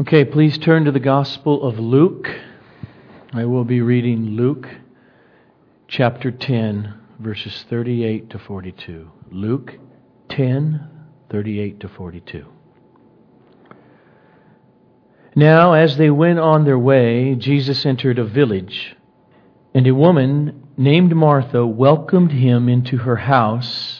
Okay, please turn to the Gospel of Luke. I will be reading Luke chapter 10, verses 38 to 42. Luke 10, 38 to 42. Now, as they went on their way, Jesus entered a village, and a woman named Martha welcomed him into her house.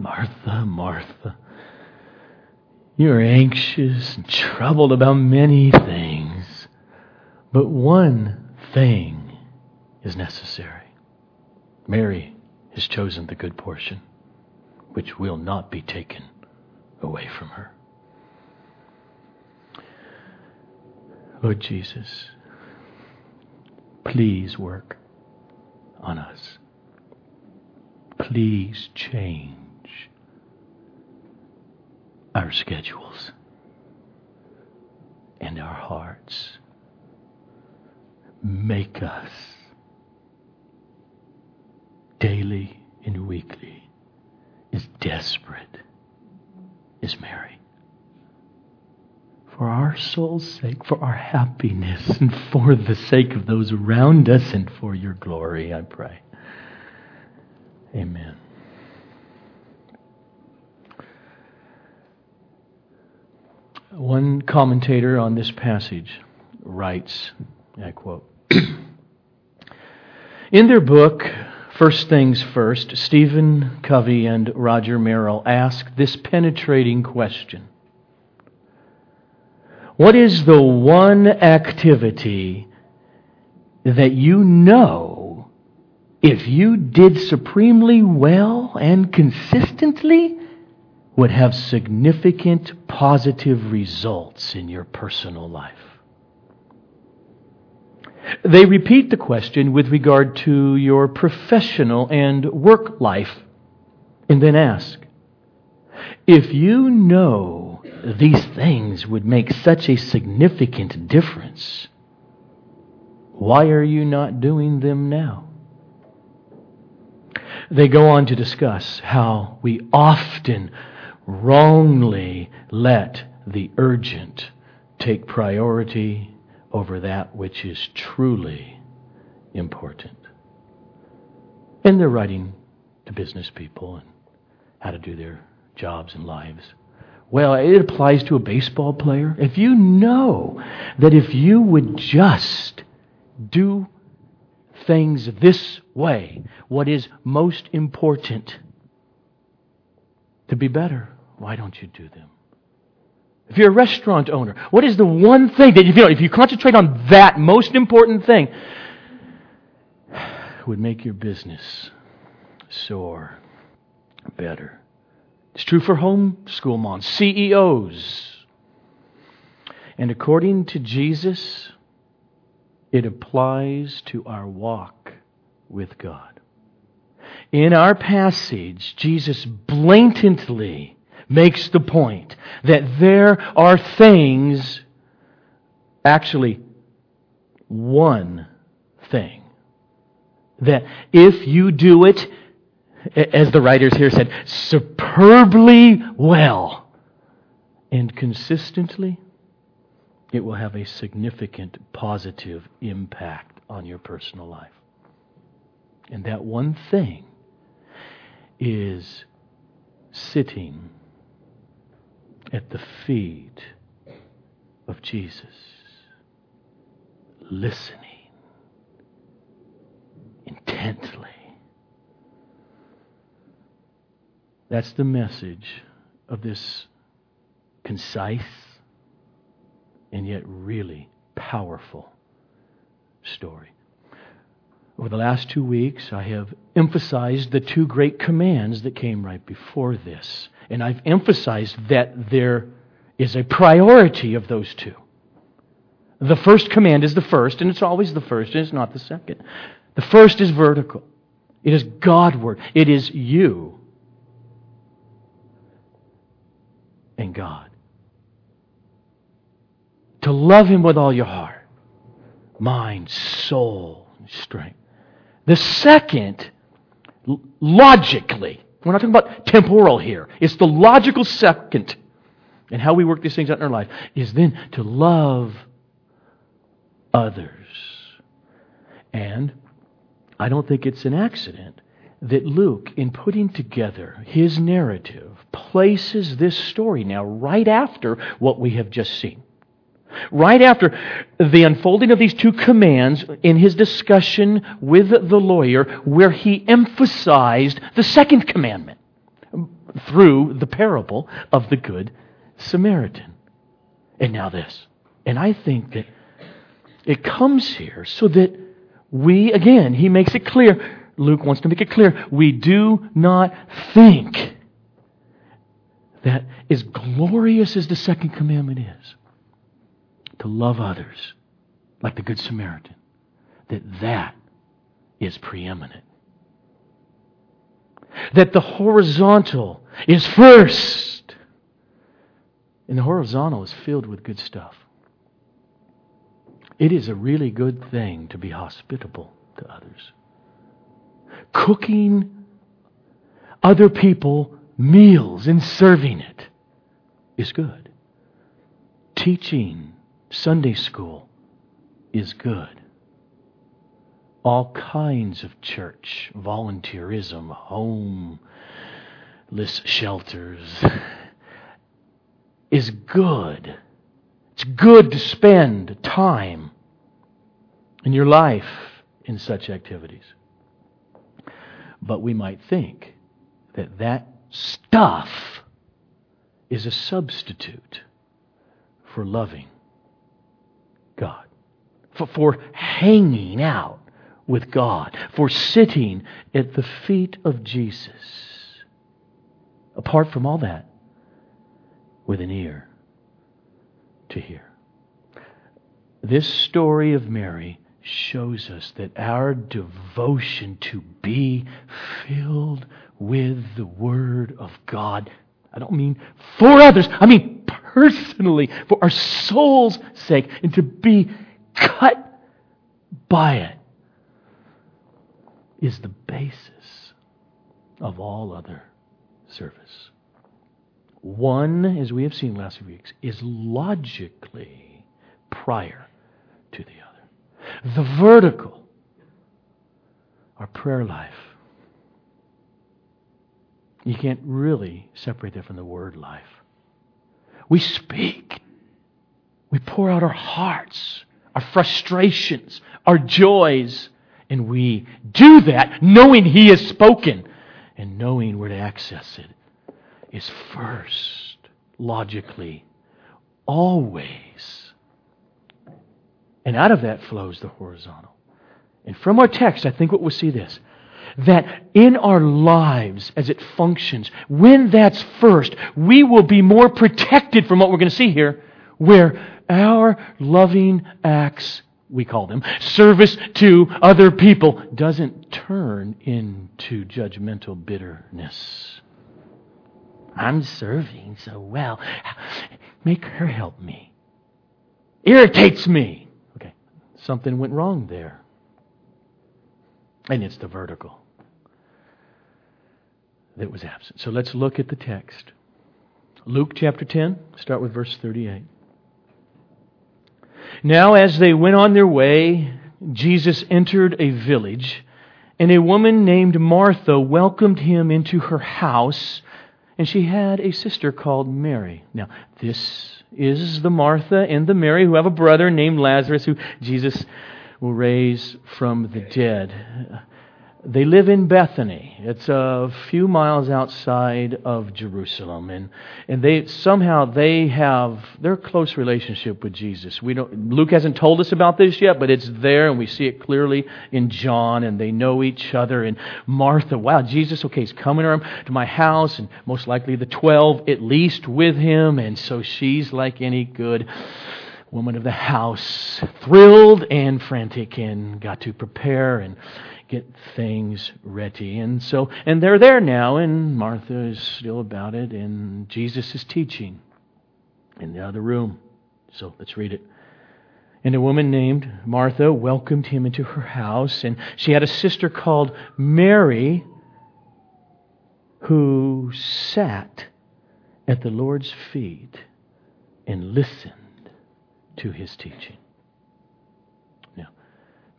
Martha, Martha, you are anxious and troubled about many things, but one thing is necessary. Mary has chosen the good portion, which will not be taken away from her. Lord Jesus, please work on us please change our schedules and our hearts. Make us daily and weekly as desperate as Mary. For our soul's sake, for our happiness, and for the sake of those around us, and for your glory, I pray. Amen. One commentator on this passage writes, I quote, In their book, First Things First, Stephen Covey and Roger Merrill ask this penetrating question. What is the one activity that you know if you did supremely well and consistently, would have significant positive results in your personal life. They repeat the question with regard to your professional and work life and then ask, if you know these things would make such a significant difference, why are you not doing them now? They go on to discuss how we often wrongly let the urgent take priority over that which is truly important. And they're writing to business people and how to do their jobs and lives. Well, it applies to a baseball player. If you know that if you would just do things this way, what is most important to be better, why don't you do them? If you're a restaurant owner, what is the one thing that if you, know, if you concentrate on that most important thing, would make your business soar better? It's true for homeschool moms, CEOs. And according to Jesus, it applies to our walk with God. In our passage, Jesus blatantly makes the point that there are things, actually, one thing, that if you do it, as the writers here said, superbly well and consistently, it will have a significant positive impact on your personal life. And that one thing is sitting at the feet of Jesus, listening intently. That's the message of this concise and yet really powerful story. Over the last two weeks, I have emphasized the two great commands that came right before this. And I've emphasized that there is a priority of those two. The first command is the first, and it's always the first, and it's not the second. The first is vertical. It is Godward. It is you and God. To love Him with all your heart, mind, soul, strength. The second, logically, we're not talking about temporal here, it's the logical second and how we work these things out in our life is then to love others. And I don't think it's an accident that Luke, in putting together his narrative, places this story now right after what we have just seen. Right after the unfolding of these two commands in his discussion with the lawyer, where he emphasized the second commandment through the parable of the Good Samaritan. And now this. And I think that it comes here so that we, again, he makes it clear, Luke wants to make it clear, we do not think that as glorious as the second commandment is, to love others like the Good Samaritan, that that is preeminent. That the horizontal is first, and the horizontal is filled with good stuff. It is a really good thing to be hospitable to others. Cooking other people meals and serving it is good. Teaching Sunday school is good. All kinds of church, volunteerism, homeless shelters is good. It's good to spend time in your life in such activities. But we might think that that stuff is a substitute for loving God, for, for hanging out with God, for sitting at the feet of Jesus. Apart from all that, with an ear to hear. This story of Mary shows us that our devotion to be filled with the Word of God, I don't mean for others, I mean personally, for our soul's sake, and to be cut by it, is the basis of all other service. One, as we have seen last few weeks, is logically prior to the other. The vertical, our prayer life. You can't really separate that from the word life. We speak. We pour out our hearts, our frustrations, our joys, and we do that knowing He has spoken and knowing where to access it is first, logically, always. And out of that flows the horizontal. And from our text, I think what we'll see this that in our lives as it functions, when that's first, we will be more protected from what we're going to see here, where our loving acts, we call them, service to other people, doesn't turn into judgmental bitterness. I'm serving so well. Make her help me. Irritates me. Okay, something went wrong there. And it's the vertical that was absent. So let's look at the text. Luke chapter 10, start with verse 38. Now, as they went on their way, Jesus entered a village, and a woman named Martha welcomed him into her house and she had a sister called Mary. Now, this is the Martha and the Mary who have a brother named Lazarus who Jesus will raise from the dead. They live in Bethany. It's a few miles outside of Jerusalem, and and they somehow they have their close relationship with Jesus. We don't. Luke hasn't told us about this yet, but it's there, and we see it clearly in John. And they know each other. And Martha, wow, Jesus, okay, he's coming to my house, and most likely the twelve at least with him, and so she's like any good woman of the house, thrilled and frantic, and got to prepare and get things ready. And so, and they're there now, and Martha is still about it, and Jesus is teaching in the other room. So let's read it. And a woman named Martha welcomed him into her house, and she had a sister called Mary who sat at the Lord's feet and listened to his teaching.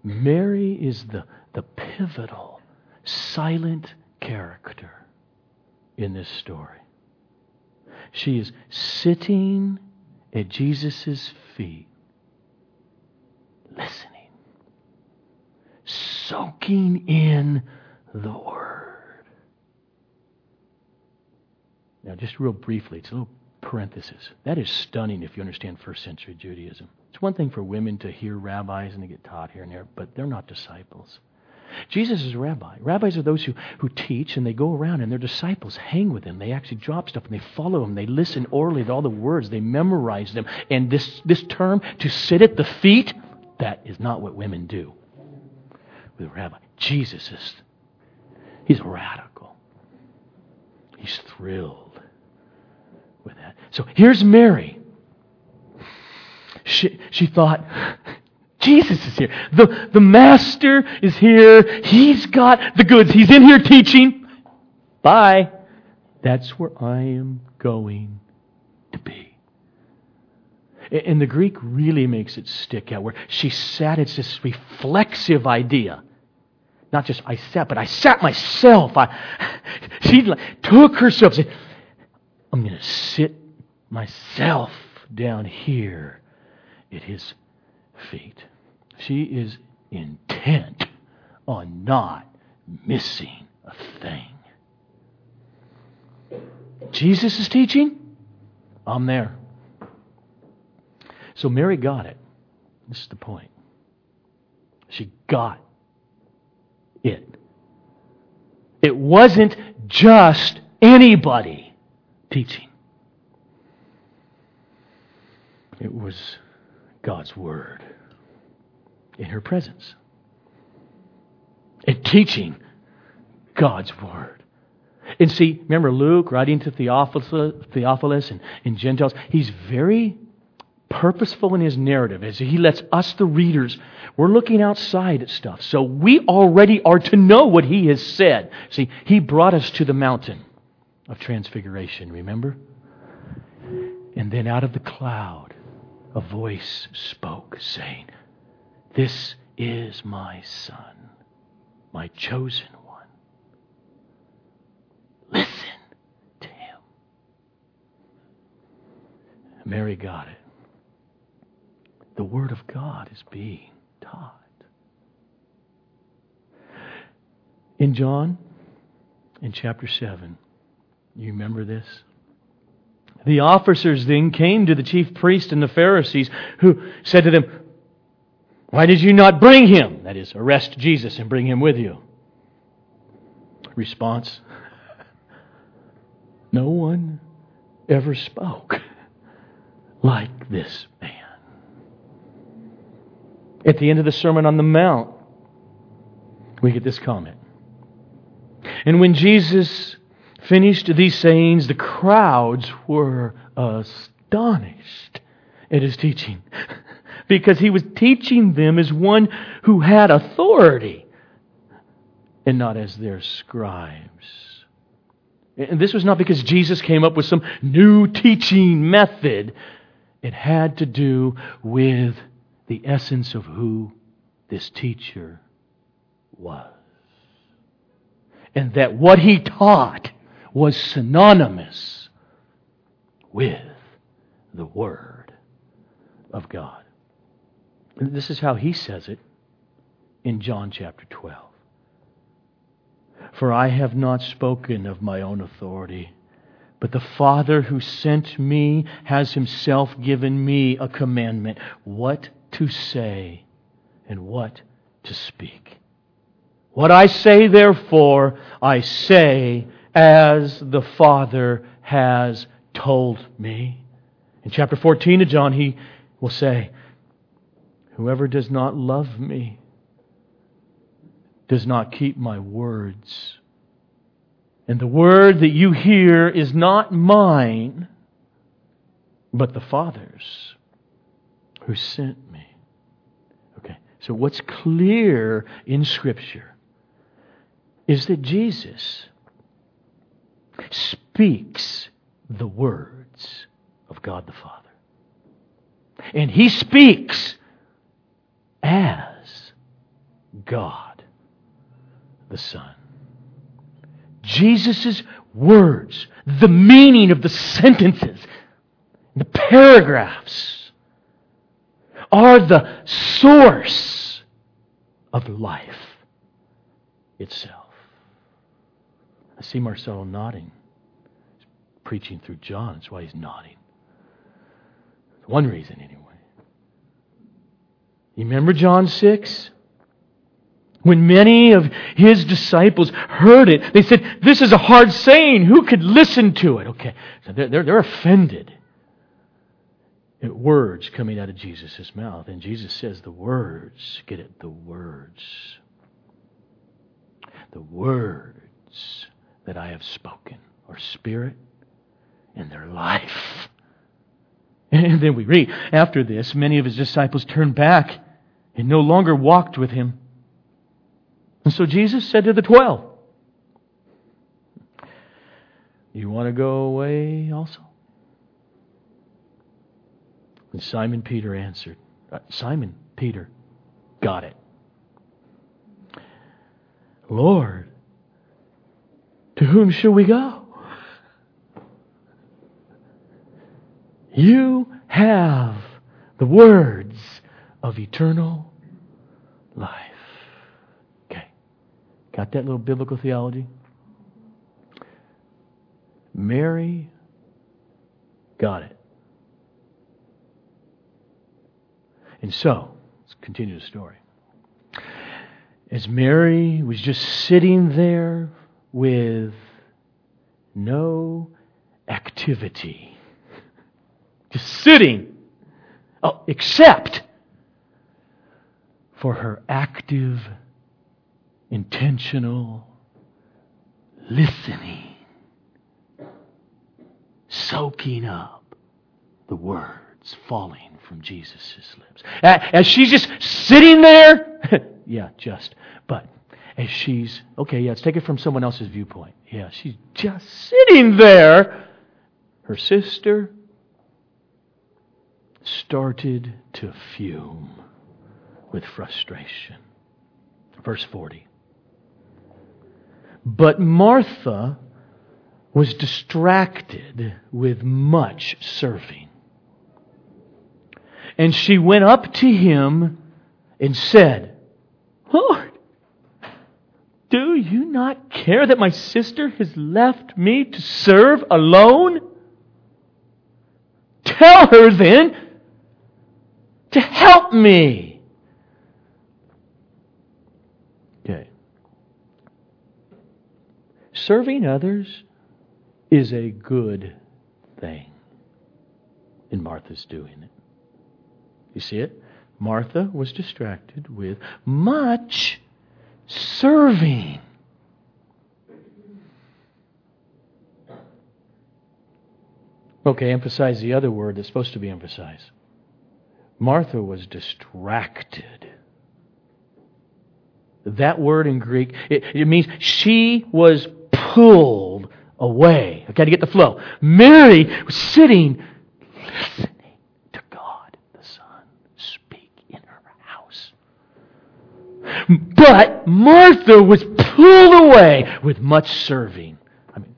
Mary is the the pivotal, silent character in this story. She is sitting at Jesus' feet, listening, soaking in the Word. Now, just real briefly, it's a little parenthesis. That is stunning if you understand first century Judaism. It's one thing for women to hear rabbis and to get taught here and there, but they're not disciples. Jesus is a rabbi. Rabbis are those who, who teach and they go around and their disciples hang with them. They actually drop stuff and they follow him. They listen orally to all the words. They memorize them. And this, this term, to sit at the feet, that is not what women do with a rabbi. Jesus is, he's radical. He's thrilled with that. So here's Mary. She, she thought, Jesus is here. The, the Master is here. He's got the goods. He's in here teaching. Bye. That's where I am going to be. And the Greek really makes it stick out where she sat. It's this reflexive idea. Not just I sat, but I sat myself. I, she took herself said, I'm going to sit myself down here at his feet. She is intent on not missing a thing. Jesus is teaching, I'm there. So Mary got it. This is the point. She got it. It wasn't just anybody teaching. It was God's Word in her presence and teaching God's Word. And see, remember Luke writing to Theophilus, and, and Gentiles, he's very purposeful in his narrative as he lets us, the readers, we're looking outside at stuff. So we already are to know what he has said. See, he brought us to the mountain of transfiguration, remember? And then out of the cloud, a voice spoke, saying, This is my Son, my chosen one. Listen to him. Mary got it. The Word of God is being taught. In John, in chapter 7, you remember this? The officers then came to the chief priests and the Pharisees, who said to them, Why did you not bring him? That is, arrest Jesus and bring him with you. Response No one ever spoke like this man. At the end of the Sermon on the Mount, we get this comment. And when Jesus finished these sayings, the crowds were astonished at his teaching because he was teaching them as one who had authority and not as their scribes. And this was not because Jesus came up with some new teaching method. It had to do with the essence of who this teacher was. And that what he taught was synonymous with the Word of God. This is how he says it in John chapter 12. For I have not spoken of my own authority, but the Father who sent me has himself given me a commandment what to say and what to speak. What I say, therefore, I say as the Father has told me. In chapter 14 of John, he will say, Whoever does not love me does not keep my words. And the word that you hear is not mine, but the Father's who sent me. Okay, so what's clear in Scripture is that Jesus speaks the words of God the Father. And he speaks as God the Son. Jesus' words, the meaning of the sentences, the paragraphs, are the source of life itself. I see Marcelo nodding. He's preaching through John. That's why he's nodding. One reason, anyway. You remember John 6? When many of his disciples heard it, they said, This is a hard saying. Who could listen to it? Okay, so they're, they're, they're offended at words coming out of Jesus' mouth. And Jesus says, The words, get it, the words. The words that I have spoken are spirit and their life. And then we read, after this, many of his disciples turned back and no longer walked with him. And so Jesus said to the twelve, You want to go away also? And Simon Peter answered, uh, Simon Peter, got it. Lord, to whom shall we go? You have the words of eternal life. Okay. Got that little biblical theology? Mary got it. And so, let's continue the story. As Mary was just sitting there with no activity, just sitting, oh, except for her active, intentional listening, soaking up the words falling from Jesus' lips. As she's just sitting there, yeah, just, but as she's, okay, yeah, let's take it from someone else's viewpoint. Yeah, she's just sitting there. Her sister started to fume with frustration. Verse 40. But Martha was distracted with much serving. And she went up to him and said, Lord, do you not care that my sister has left me to serve alone? Tell her then to help me. Okay. Serving others is a good thing. And Martha's doing it. You see it? Martha was distracted with much serving. Okay, emphasize the other word that's supposed to be emphasized. Martha was distracted. That word in Greek, it, it means she was pulled away. Got to get the flow. Mary was sitting, listening to God the Son speak in her house. But Martha was pulled away with much serving. I mean,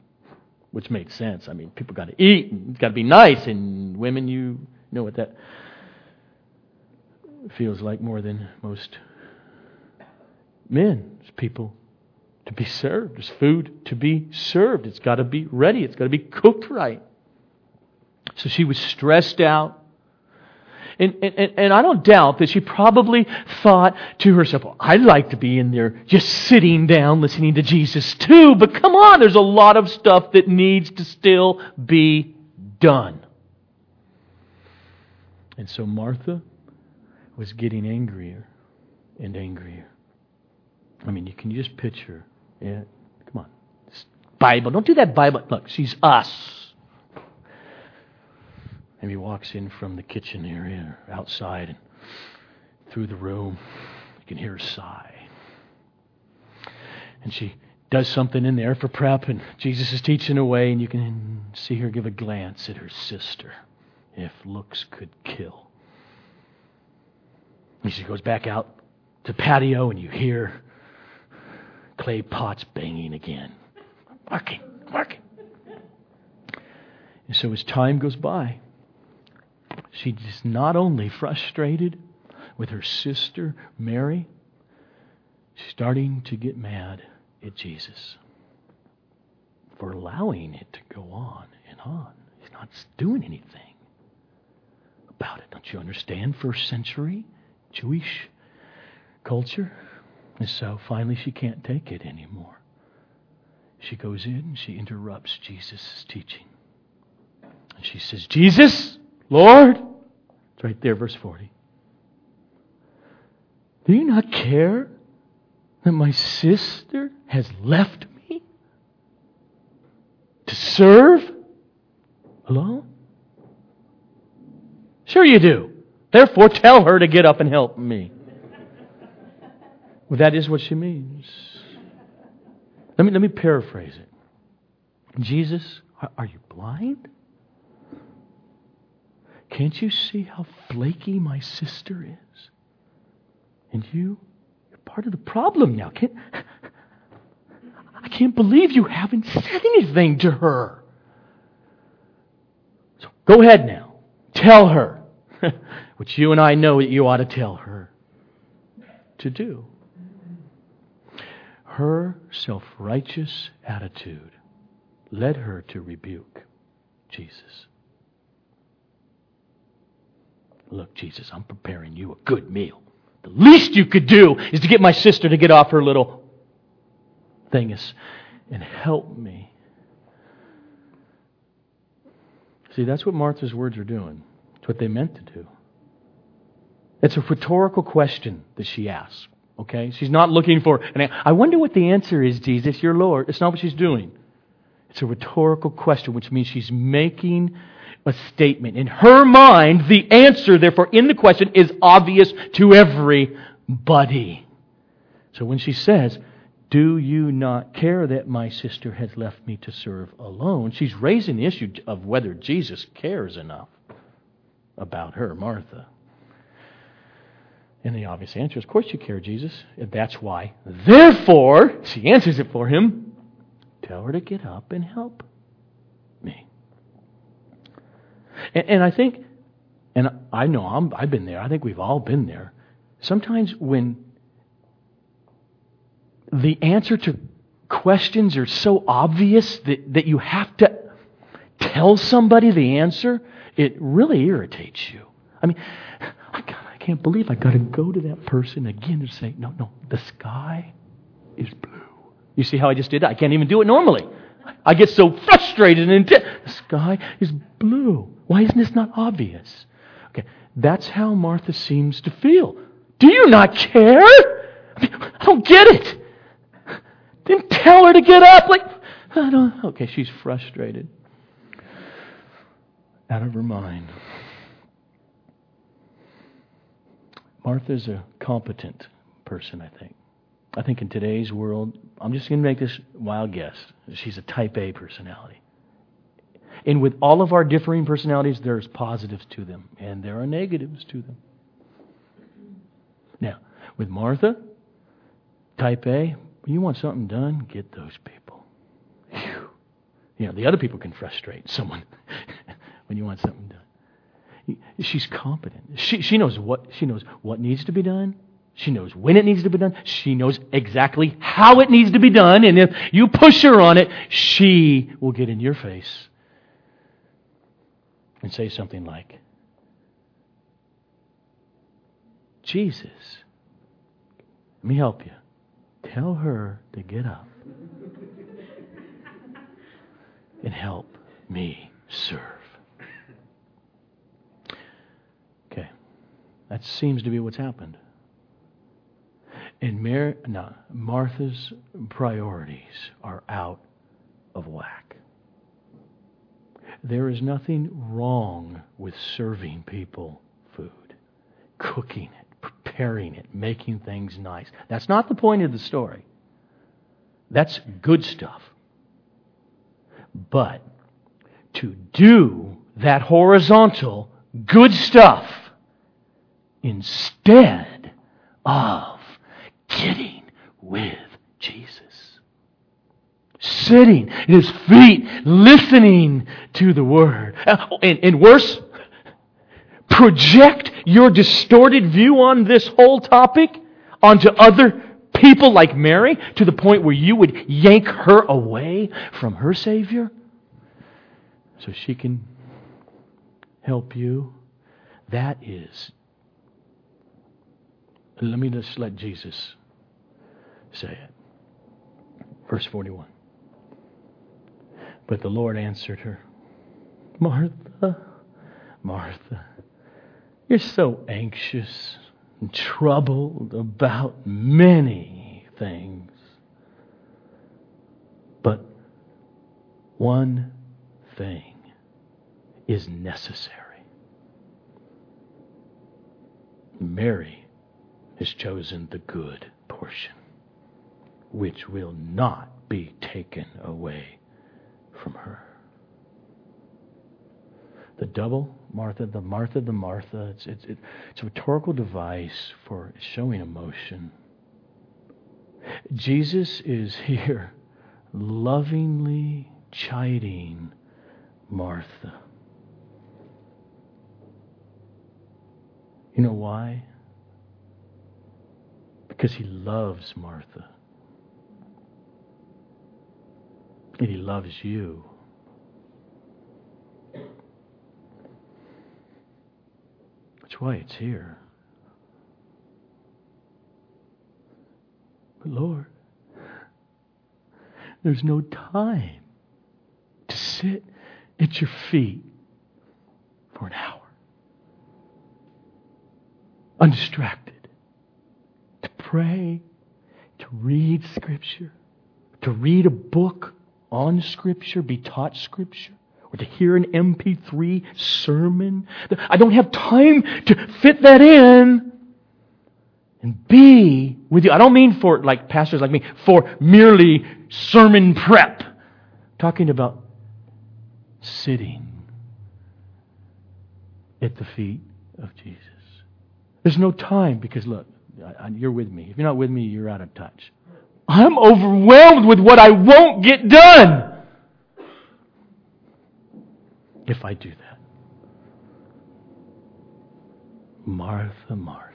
which made sense. I mean, people got to eat, and it's got to be nice, and women, you know what that feels like more than most men. It's people to be served. There's food to be served. It's got to be ready. It's got to be cooked right. So she was stressed out. And, and, and I don't doubt that she probably thought to herself, well, I'd like to be in there just sitting down listening to Jesus too, but come on, there's a lot of stuff that needs to still be done. And so Martha was getting angrier and angrier. I mean, you can just picture it. Come on. Bible. Don't do that Bible. Look, she's us. And he walks in from the kitchen area or outside and through the room. You can hear her sigh. And she does something in there for prep, and Jesus is teaching away, and you can see her give a glance at her sister, if looks could kill. And she goes back out to patio, and you hear clay pots banging again. Marking, marking. And so as time goes by, She's not only frustrated with her sister Mary, she's starting to get mad at Jesus for allowing it to go on and on. He's not doing anything about it. Don't you understand? First century Jewish culture. And so finally she can't take it anymore. She goes in she interrupts Jesus' teaching. And she says, Jesus, Lord, it's right there, verse 40. Do you not care that my sister has left me to serve alone? Sure, you do. Therefore, tell her to get up and help me. Well, that is what she means. Let me, let me paraphrase it. Jesus, are, are you blind? Can't you see how flaky my sister is? And you, you're part of the problem now. Can't, I can't believe you haven't said anything to her. So go ahead now. Tell her, which you and I know that you ought to tell her to do. Her self righteous attitude led her to rebuke Jesus. Look, Jesus, I'm preparing you a good meal. The least you could do is to get my sister to get off her little thingus and help me. See, that's what Martha's words are doing. It's what they meant to do. It's a rhetorical question that she asks. Okay? She's not looking for an answer. I wonder what the answer is, Jesus, your Lord. It's not what she's doing. It's a rhetorical question, which means she's making a statement. In her mind, the answer, therefore, in the question is obvious to everybody. So when she says, Do you not care that my sister has left me to serve alone? She's raising the issue of whether Jesus cares enough about her, Martha. And the obvious answer is, Of course you care, Jesus. That's why. Therefore, she answers it for him. Tell her to get up and help me. And, and I think, and I know I'm, I've been there, I think we've all been there. Sometimes when the answer to questions are so obvious that, that you have to tell somebody the answer, it really irritates you. I mean, I can't believe I got to go to that person again and say, no, no, the sky is blue. You see how I just did that? I can't even do it normally. I get so frustrated and intense. The sky is blue. Why isn't this not obvious? Okay, that's how Martha seems to feel. Do you not care? I, mean, I don't get it. Then tell her to get up. Like, I don't. Okay, she's frustrated, out of her mind. Martha's a competent person, I think. I think in today's world, I'm just going to make this wild guess. She's a type A personality. And with all of our differing personalities, there's positives to them, and there are negatives to them. Now, with Martha, type A, you want something done, get those people. Whew. You know, the other people can frustrate someone when you want something done. She's competent. She, she knows what she knows what needs to be done, She knows when it needs to be done. She knows exactly how it needs to be done. And if you push her on it, she will get in your face and say something like, Jesus, let me help you. Tell her to get up and help me serve. Okay. That seems to be what's happened. And Mar- no, Martha's priorities are out of whack. There is nothing wrong with serving people food, cooking it, preparing it, making things nice. That's not the point of the story. That's good stuff. But to do that horizontal good stuff instead of getting with Jesus. Sitting at his feet, listening to the word. Uh, and, and worse, project your distorted view on this whole topic onto other people like Mary to the point where you would yank her away from her Savior so she can help you. That is. Let me just let Jesus say it. Verse 41. But the Lord answered her, Martha, Martha, you're so anxious and troubled about many things. But one thing is necessary. Mary has chosen the good portion which will not be taken away from her. The double Martha, the Martha, the Martha, it's, it's, it's a rhetorical device for showing emotion. Jesus is here lovingly chiding Martha. You know why? Because he loves Martha. He loves you. That's why it's here. But Lord, there's no time to sit at your feet for an hour. Undistracted. To pray, to read Scripture, to read a book on Scripture, be taught Scripture, or to hear an MP3 sermon. I don't have time to fit that in and be with you. I don't mean for, like pastors like me, for merely sermon prep. I'm talking about sitting at the feet of Jesus. There's no time because, look, you're with me. If you're not with me, you're out of touch. I'm overwhelmed with what I won't get done if I do that. Martha, Martha.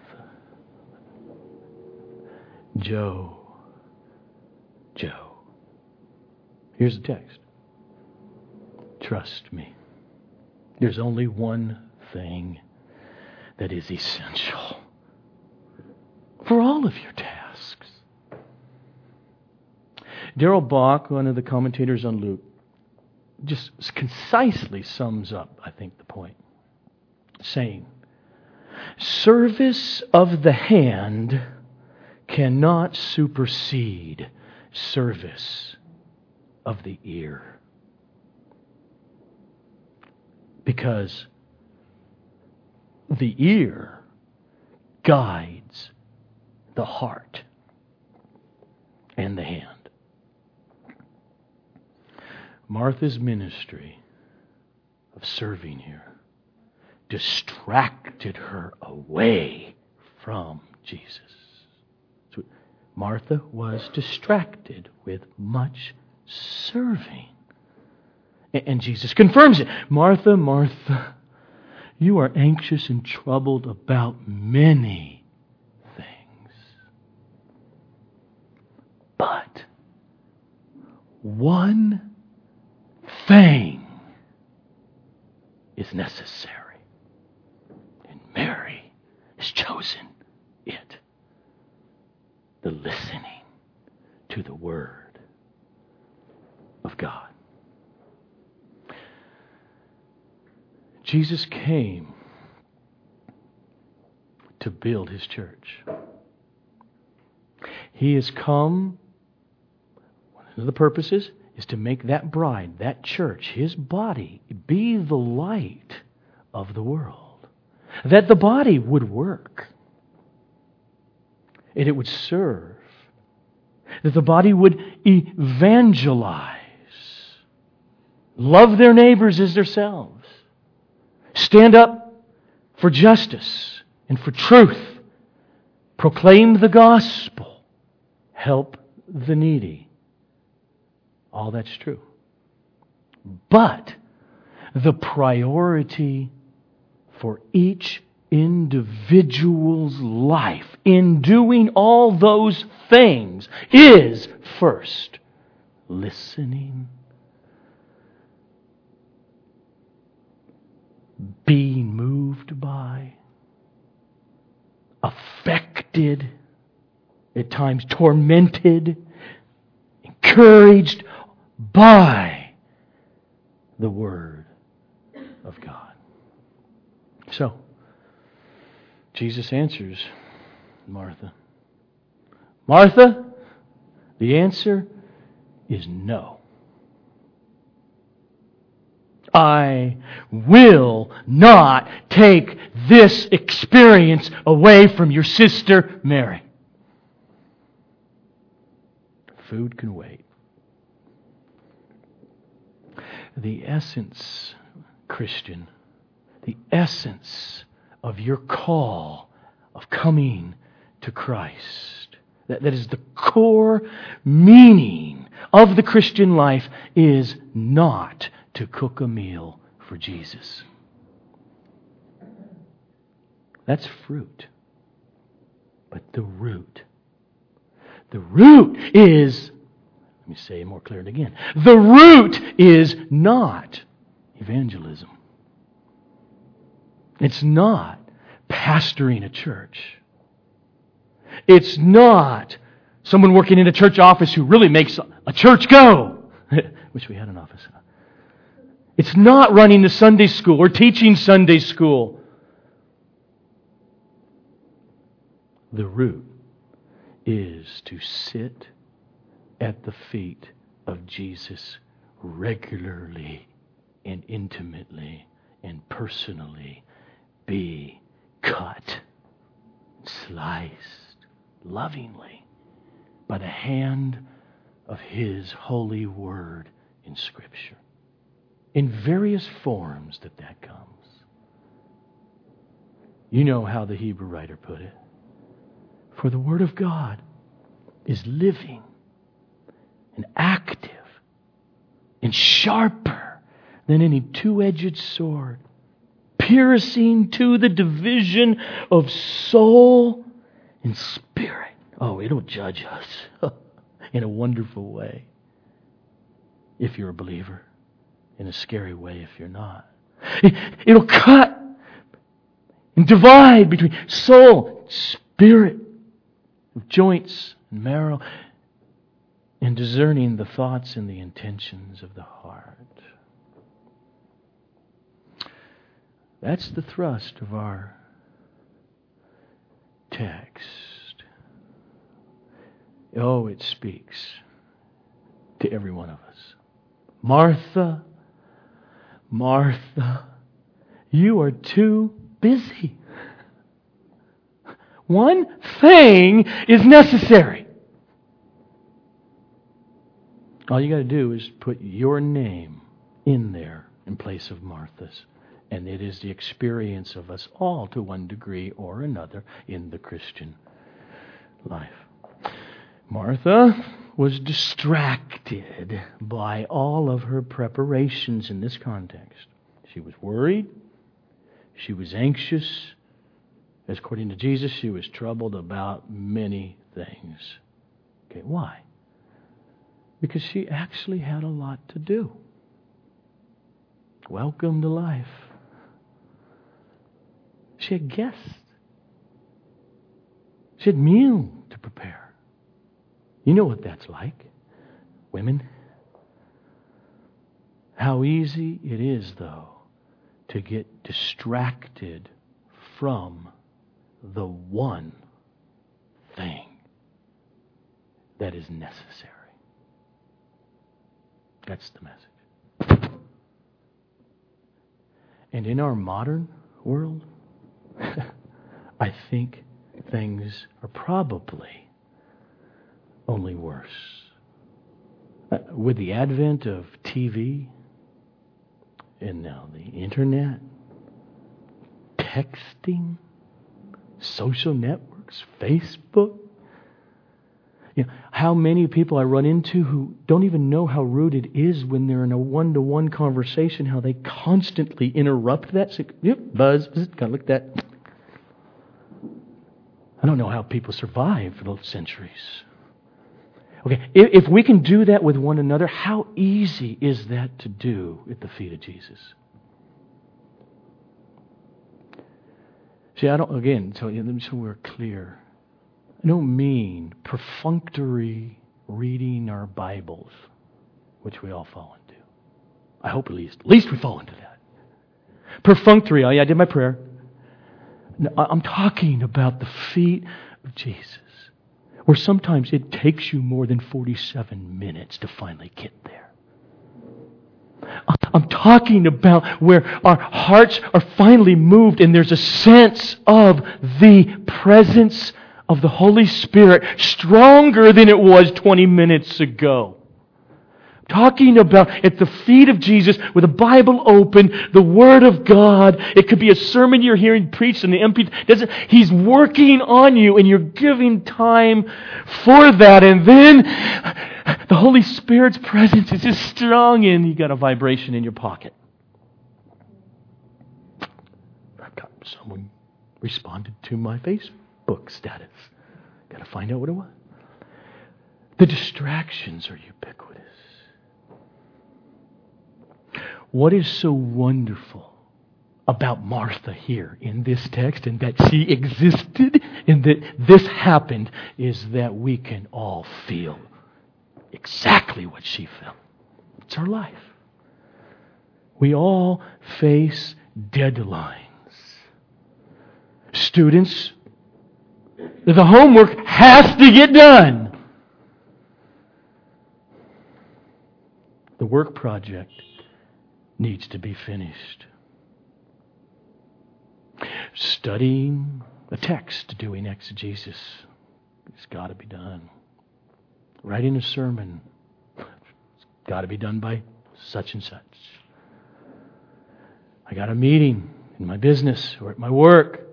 Joe, Joe. Here's the text. Trust me. There's only one thing that is essential for all of your tasks. Darrell Bock, one of the commentators on Luke, just concisely sums up, I think, the point, saying, Service of the hand cannot supersede service of the ear. Because the ear guides the heart and the hand. Martha's ministry of serving here distracted her away from Jesus. So Martha was distracted with much serving. And Jesus confirms it. Martha, Martha, you are anxious and troubled about many things. But one thing is necessary. And Mary has chosen it the listening to the Word of God. Jesus came to build his church. He has come, one of the purposes is to make that bride, that church, his body, be the light of the world. That the body would work. And it would serve. That the body would evangelize. Love their neighbors as themselves. Stand up for justice and for truth. Proclaim the gospel. Help the needy. All that's true. But the priority for each individual's life in doing all those things is first listening, being moved by, affected, at times tormented, encouraged by the Word of God. So, Jesus answers Martha. Martha, the answer is no. I will not take this experience away from your sister Mary. Food can wait. The essence, Christian, the essence of your call of coming to Christ, that, that is the core meaning of the Christian life, is not to cook a meal for Jesus. That's fruit. But the root, the root is, let me say it more clearly again, the root is not evangelism. It's not pastoring a church. It's not someone working in a church office who really makes a church go. Wish we had an office. It's not running the Sunday school or teaching Sunday school. The root is to sit at the feet of Jesus regularly and intimately and personally be cut, sliced lovingly by the hand of His holy word in Scripture in various forms that that comes. You know how the Hebrew writer put it. For the Word of God is living and active and sharper than any two edged sword, piercing to the division of soul and spirit. Oh, it'll judge us in a wonderful way if you're a believer in a scary way if you're not. It'll cut and divide between soul, and spirit, joints and marrow, and discerning the thoughts and the intentions of the heart. That's the thrust of our text. Oh, it speaks to every one of us. Martha, Martha, you are too busy. One thing is necessary. All you got to do is put your name in there in place of Martha's. And it is the experience of us all to one degree or another in the Christian life. Martha was distracted by all of her preparations in this context. She was worried. She was anxious. According to Jesus, she was troubled about many things. Okay, why? Because she actually had a lot to do. Welcome to life. She had guests. She had meal to prepare. You know what that's like, women. How easy it is, though, to get distracted from the one thing that is necessary. That's the message. And in our modern world, I think things are probably only worse. Uh, with the advent of TV and now the internet, texting, social networks, Facebook, you know, how many people I run into who don't even know how rude it is when they're in a one to one conversation, how they constantly interrupt that. So, yep, buzz, buzz, gotta look at that. I don't know how people survive for those centuries. Okay, if, if we can do that with one another, how easy is that to do at the feet of Jesus? See, I don't, again, so, so we're clear. Don't mean perfunctory reading our Bibles, which we all fall into. I hope at least. At least we fall into that. Perfunctory, oh yeah, I did my prayer. No, I'm talking about the feet of Jesus, where sometimes it takes you more than 47 minutes to finally get there. I'm talking about where our hearts are finally moved and there's a sense of the presence of the Holy Spirit stronger than it was 20 minutes ago. Talking about at the feet of Jesus with the Bible open, the Word of God. It could be a sermon you're hearing preached in the MP. Doesn't, he's working on you and you're giving time for that. And then the Holy Spirit's presence is just strong and you got a vibration in your pocket. Someone responded to my Facebook book status. Got to find out what it was. The distractions are ubiquitous. What is so wonderful about Martha here in this text and that she existed and that this happened is that we can all feel exactly what she felt. It's our life. We all face deadlines. Students the homework has to get done. The work project needs to be finished. Studying a text, doing exegesis, it's got to be done. Writing a sermon, it's got to be done by such and such. I got a meeting in my business or at my work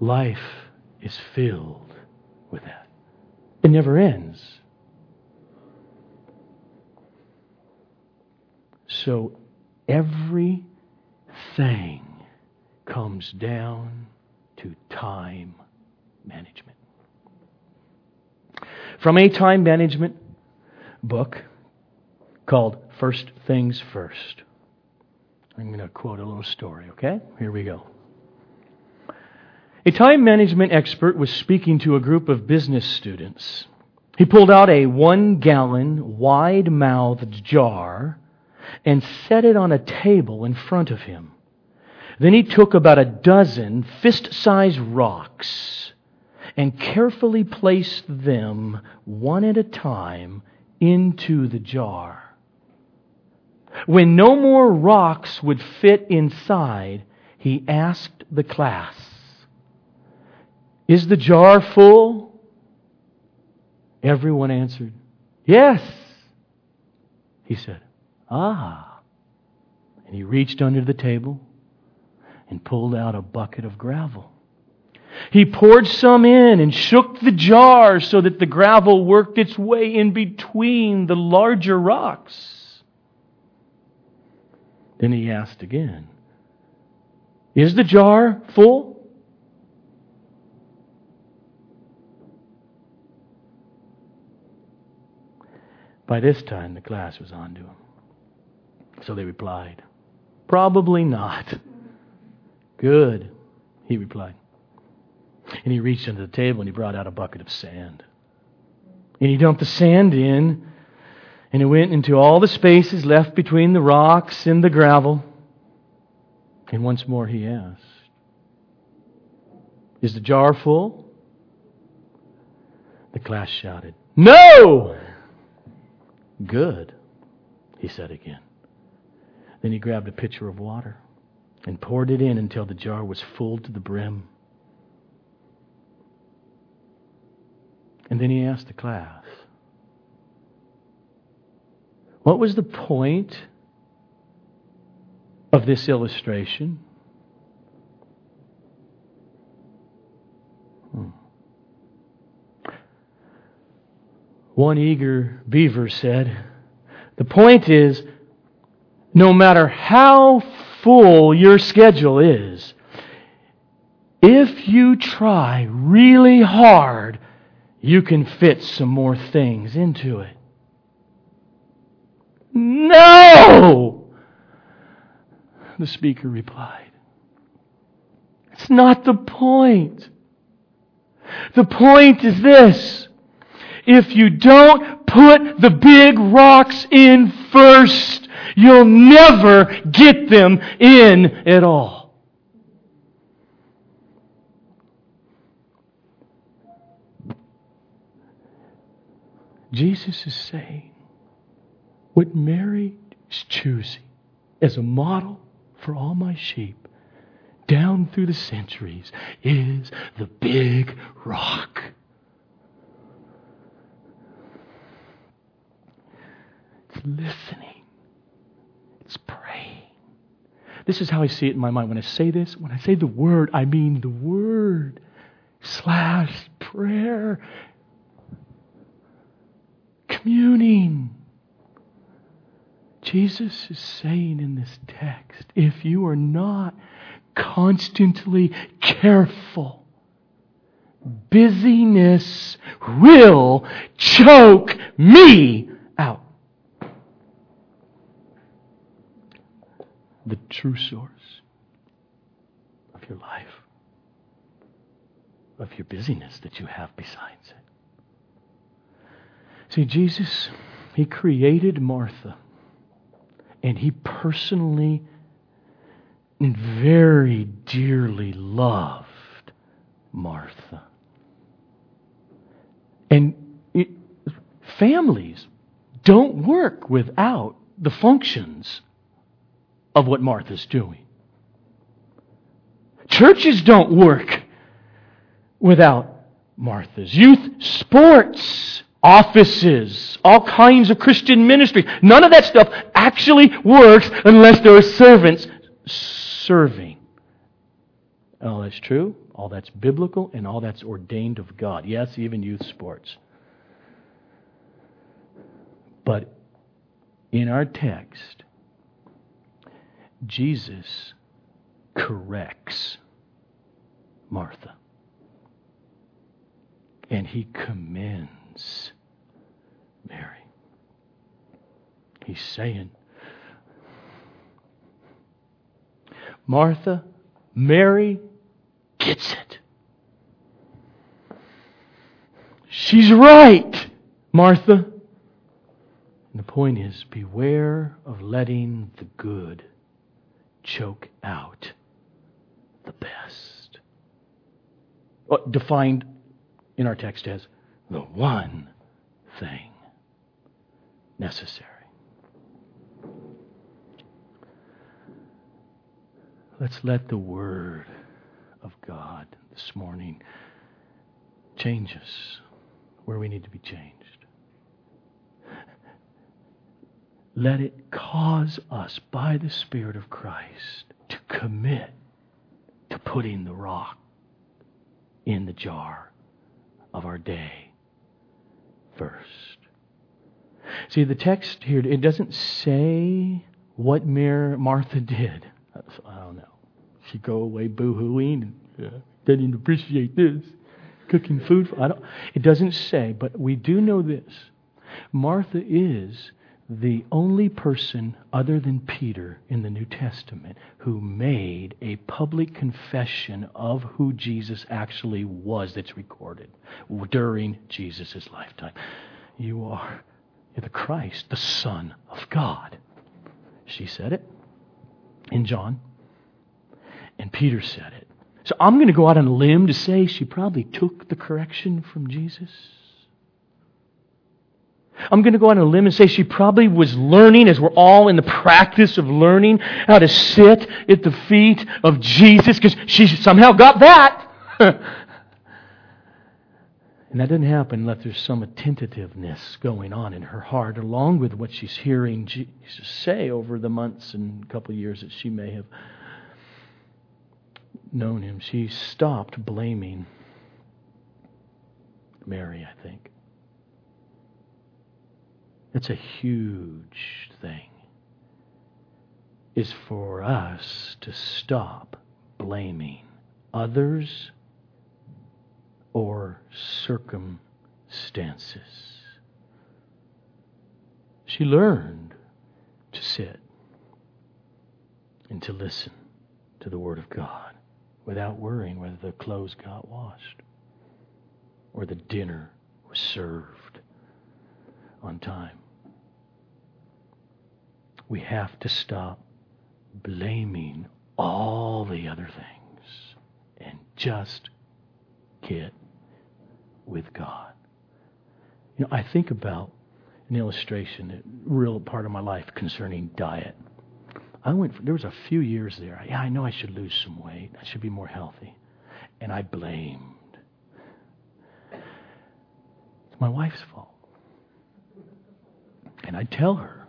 life is filled with that. It never ends. So everything comes down to time management. From a time management book called First Things First. I'm going to quote a little story, okay? Here we go. A time management expert was speaking to a group of business students. He pulled out a one gallon, wide mouthed jar and set it on a table in front of him. Then he took about a dozen fist sized rocks and carefully placed them one at a time into the jar. When no more rocks would fit inside, he asked the class, is the jar full? Everyone answered, Yes. He said, Ah. And he reached under the table and pulled out a bucket of gravel. He poured some in and shook the jar so that the gravel worked its way in between the larger rocks. Then he asked again, Is the jar full? By this time, the class was on to him. So they replied, Probably not. Good, he replied. And he reached under the table and he brought out a bucket of sand. And he dumped the sand in, and it went into all the spaces left between the rocks and the gravel. And once more he asked, Is the jar full? The class shouted, No! Good, he said again. Then he grabbed a pitcher of water and poured it in until the jar was full to the brim. And then he asked the class, What was the point of this illustration? One eager beaver said, The point is, no matter how full your schedule is, if you try really hard, you can fit some more things into it. No! The speaker replied. It's not the point. The point is this. If you don't put the big rocks in first, you'll never get them in at all. Jesus is saying what Mary is choosing as a model for all my sheep down through the centuries is the big rock. Listening. It's praying. This is how I see it in my mind. When I say this, when I say the word, I mean the word slash prayer communing. Jesus is saying in this text if you are not constantly careful, busyness will choke me out. The true source of your life, of your busyness that you have besides it. See, Jesus, He created Martha, and He personally and very dearly loved Martha. And it, families don't work without the functions of what Martha's doing. Churches don't work without Martha's. Youth sports offices, all kinds of Christian ministry. None of that stuff actually works unless there are servants serving. All that's true, all that's biblical, and all that's ordained of God. Yes, even youth sports. But in our text, Jesus corrects Martha. And he commends Mary. He's saying, Martha, Mary gets it. She's right, Martha. And the point is beware of letting the good choke out the best. Defined in our text as the one thing necessary. Let's let the Word of God this morning change us where we need to be changed. Let it cause us by the Spirit of Christ to commit to putting the rock in the jar of our day first. See, the text here, it doesn't say what Mary, Martha did. I don't know. She go away boo-hooing. And, uh, didn't appreciate this. Cooking food. I don't, it doesn't say, but we do know this. Martha is the only person other than Peter in the New Testament who made a public confession of who Jesus actually was that's recorded during Jesus' lifetime. You are the Christ, the Son of God. She said it in John, and Peter said it. So I'm going to go out on a limb to say she probably took the correction from Jesus. I'm going to go on a limb and say she probably was learning, as we're all in the practice of learning, how to sit at the feet of Jesus because she somehow got that. and that didn't happen unless there's some attentiveness going on in her heart, along with what she's hearing Jesus say over the months and couple of years that she may have known him. She stopped blaming Mary, I think. It's a huge thing. Is for us to stop blaming others or circumstances. She learned to sit and to listen to the Word of God without worrying whether the clothes got washed or the dinner was served on time. We have to stop blaming all the other things and just get with God. You know, I think about an illustration, a real part of my life concerning diet. I went. For, there was a few years there. Yeah, I know I should lose some weight. I should be more healthy, and I blamed. It's my wife's fault. And I tell her,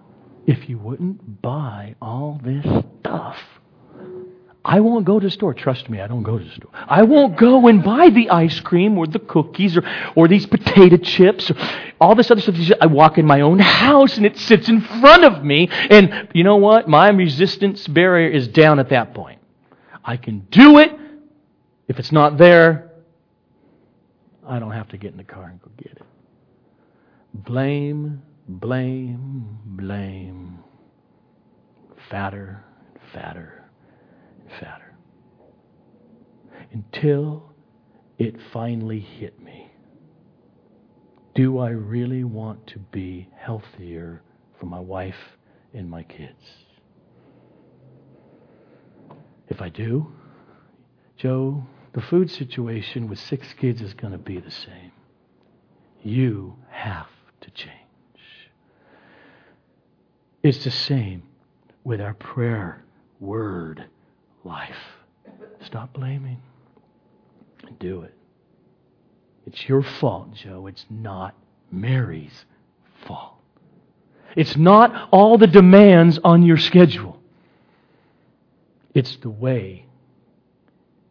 if you wouldn't buy all this stuff, I won't go to the store. Trust me, I don't go to the store. I won't go and buy the ice cream or the cookies or, or these potato chips or all this other stuff. I walk in my own house and it sits in front of me. And you know what? My resistance barrier is down at that point. I can do it. If it's not there, I don't have to get in the car and go get it. Blame blame, blame, fatter, fatter, fatter. Until it finally hit me. Do I really want to be healthier for my wife and my kids? If I do, Joe, the food situation with six kids is going to be the same. You have to change. It's the same with our prayer word life. Stop blaming and do it. It's your fault, Joe. It's not Mary's fault. It's not all the demands on your schedule. It's the way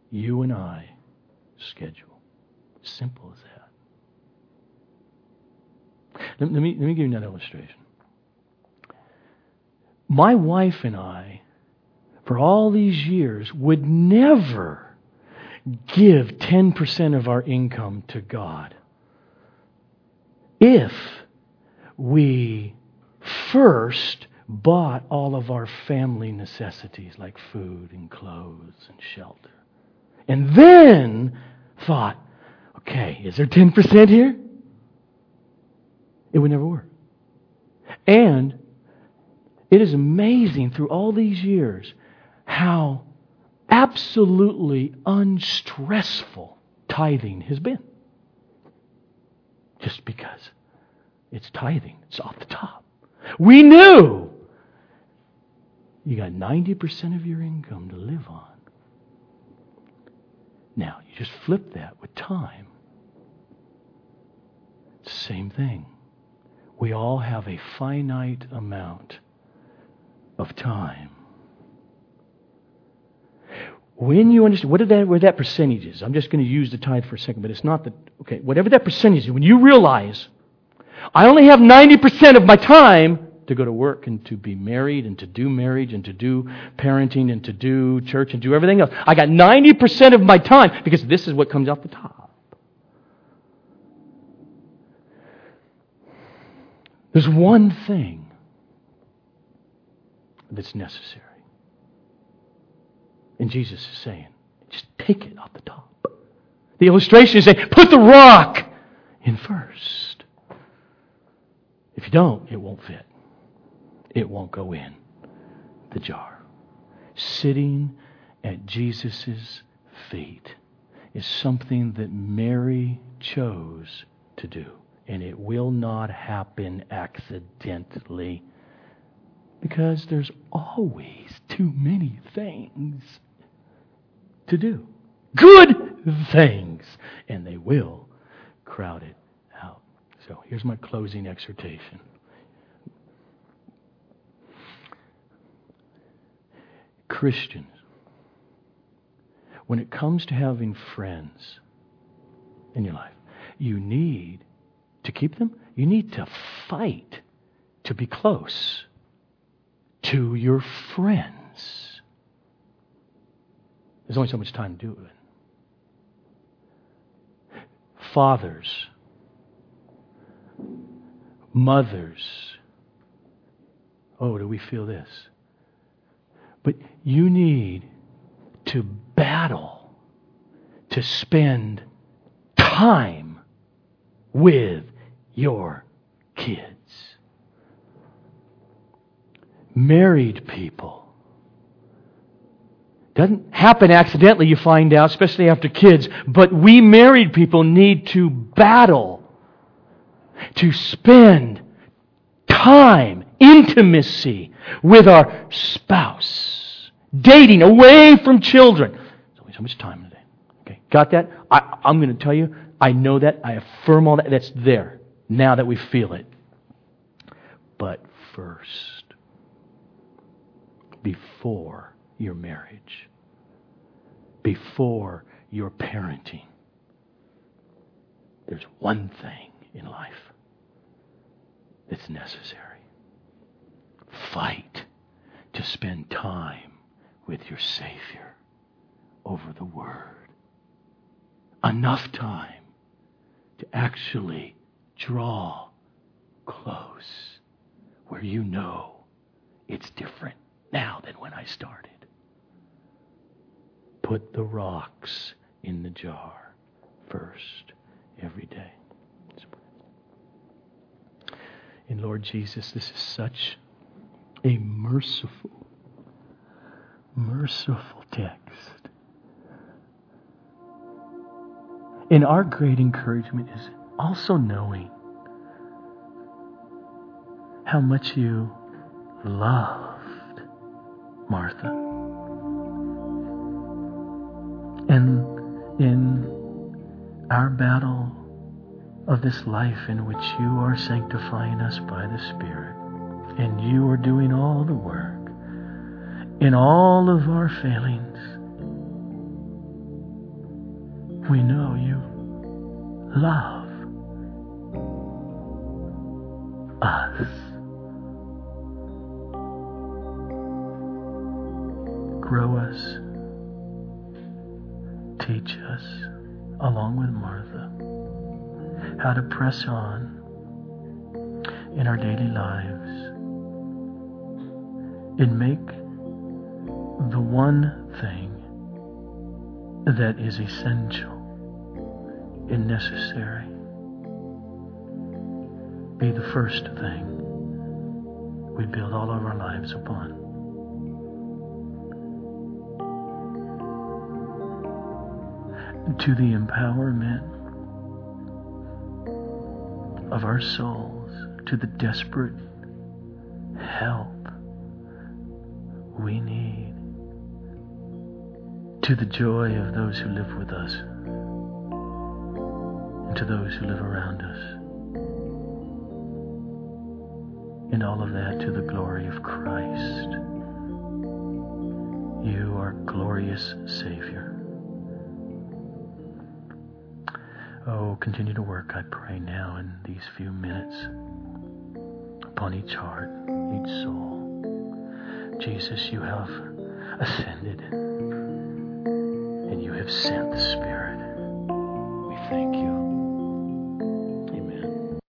you and I schedule. Simple as that. Let, me, let me give you another illustration my wife and I, for all these years, would never give 10% of our income to God if we first bought all of our family necessities like food and clothes and shelter. And then thought, okay, is there 10% here? It would never work. And it is amazing through all these years how absolutely unstressful tithing has been. Just because it's tithing, it's off the top. We knew you got 90% of your income to live on. Now, you just flip that with time. Same thing. We all have a finite amount of time. When you understand, what that, where that percentage is, I'm just going to use the tithe for a second, but it's not the, okay, whatever that percentage is, when you realize, I only have 90% of my time to go to work and to be married and to do marriage and to do parenting and to do church and do everything else. I got 90% of my time because this is what comes off the top. There's one thing that's necessary. And Jesus is saying, just take it off the top. The illustration is saying, put the rock in first. If you don't, it won't fit. It won't go in the jar. Sitting at Jesus' feet is something that Mary chose to do. And it will not happen accidentally because there's always too many things to do. Good things. And they will crowd it out. So here's my closing exhortation. Christians, when it comes to having friends in your life, you need to keep them, you need to fight to be close to your friends. There's only so much time to do it. Fathers, mothers, oh, do we feel this? But you need to battle to spend time with your kids. Married people. Doesn't happen accidentally, you find out, especially after kids. But we married people need to battle to spend time, intimacy with our spouse. Dating away from children. There's only so much time today. Okay, got that? I, I'm going to tell you, I know that. I affirm all that. That's there now that we feel it. But first, before your marriage, before your parenting, there's one thing in life that's necessary. Fight to spend time with your Savior over the Word. Enough time to actually draw close where you know it's different now than when I started. Put the rocks in the jar first every day. And Lord Jesus, this is such a merciful, merciful text. And our great encouragement is also knowing how much you loved Martha. And in our battle of this life in which you are sanctifying us by the Spirit, and you are doing all the work in all of our failings, we know you love us. Grow us, teach us, along with Martha, how to press on in our daily lives and make the one thing that is essential and necessary be the first thing we build all of our lives upon. To the empowerment of our souls, to the desperate help we need, to the joy of those who live with us, and to those who live around us. And all of that to the glory of Christ. You are glorious Savior. Oh, continue to work, I pray now in these few minutes upon each heart, each soul. Jesus, you have ascended and you have sent the Spirit. We thank you.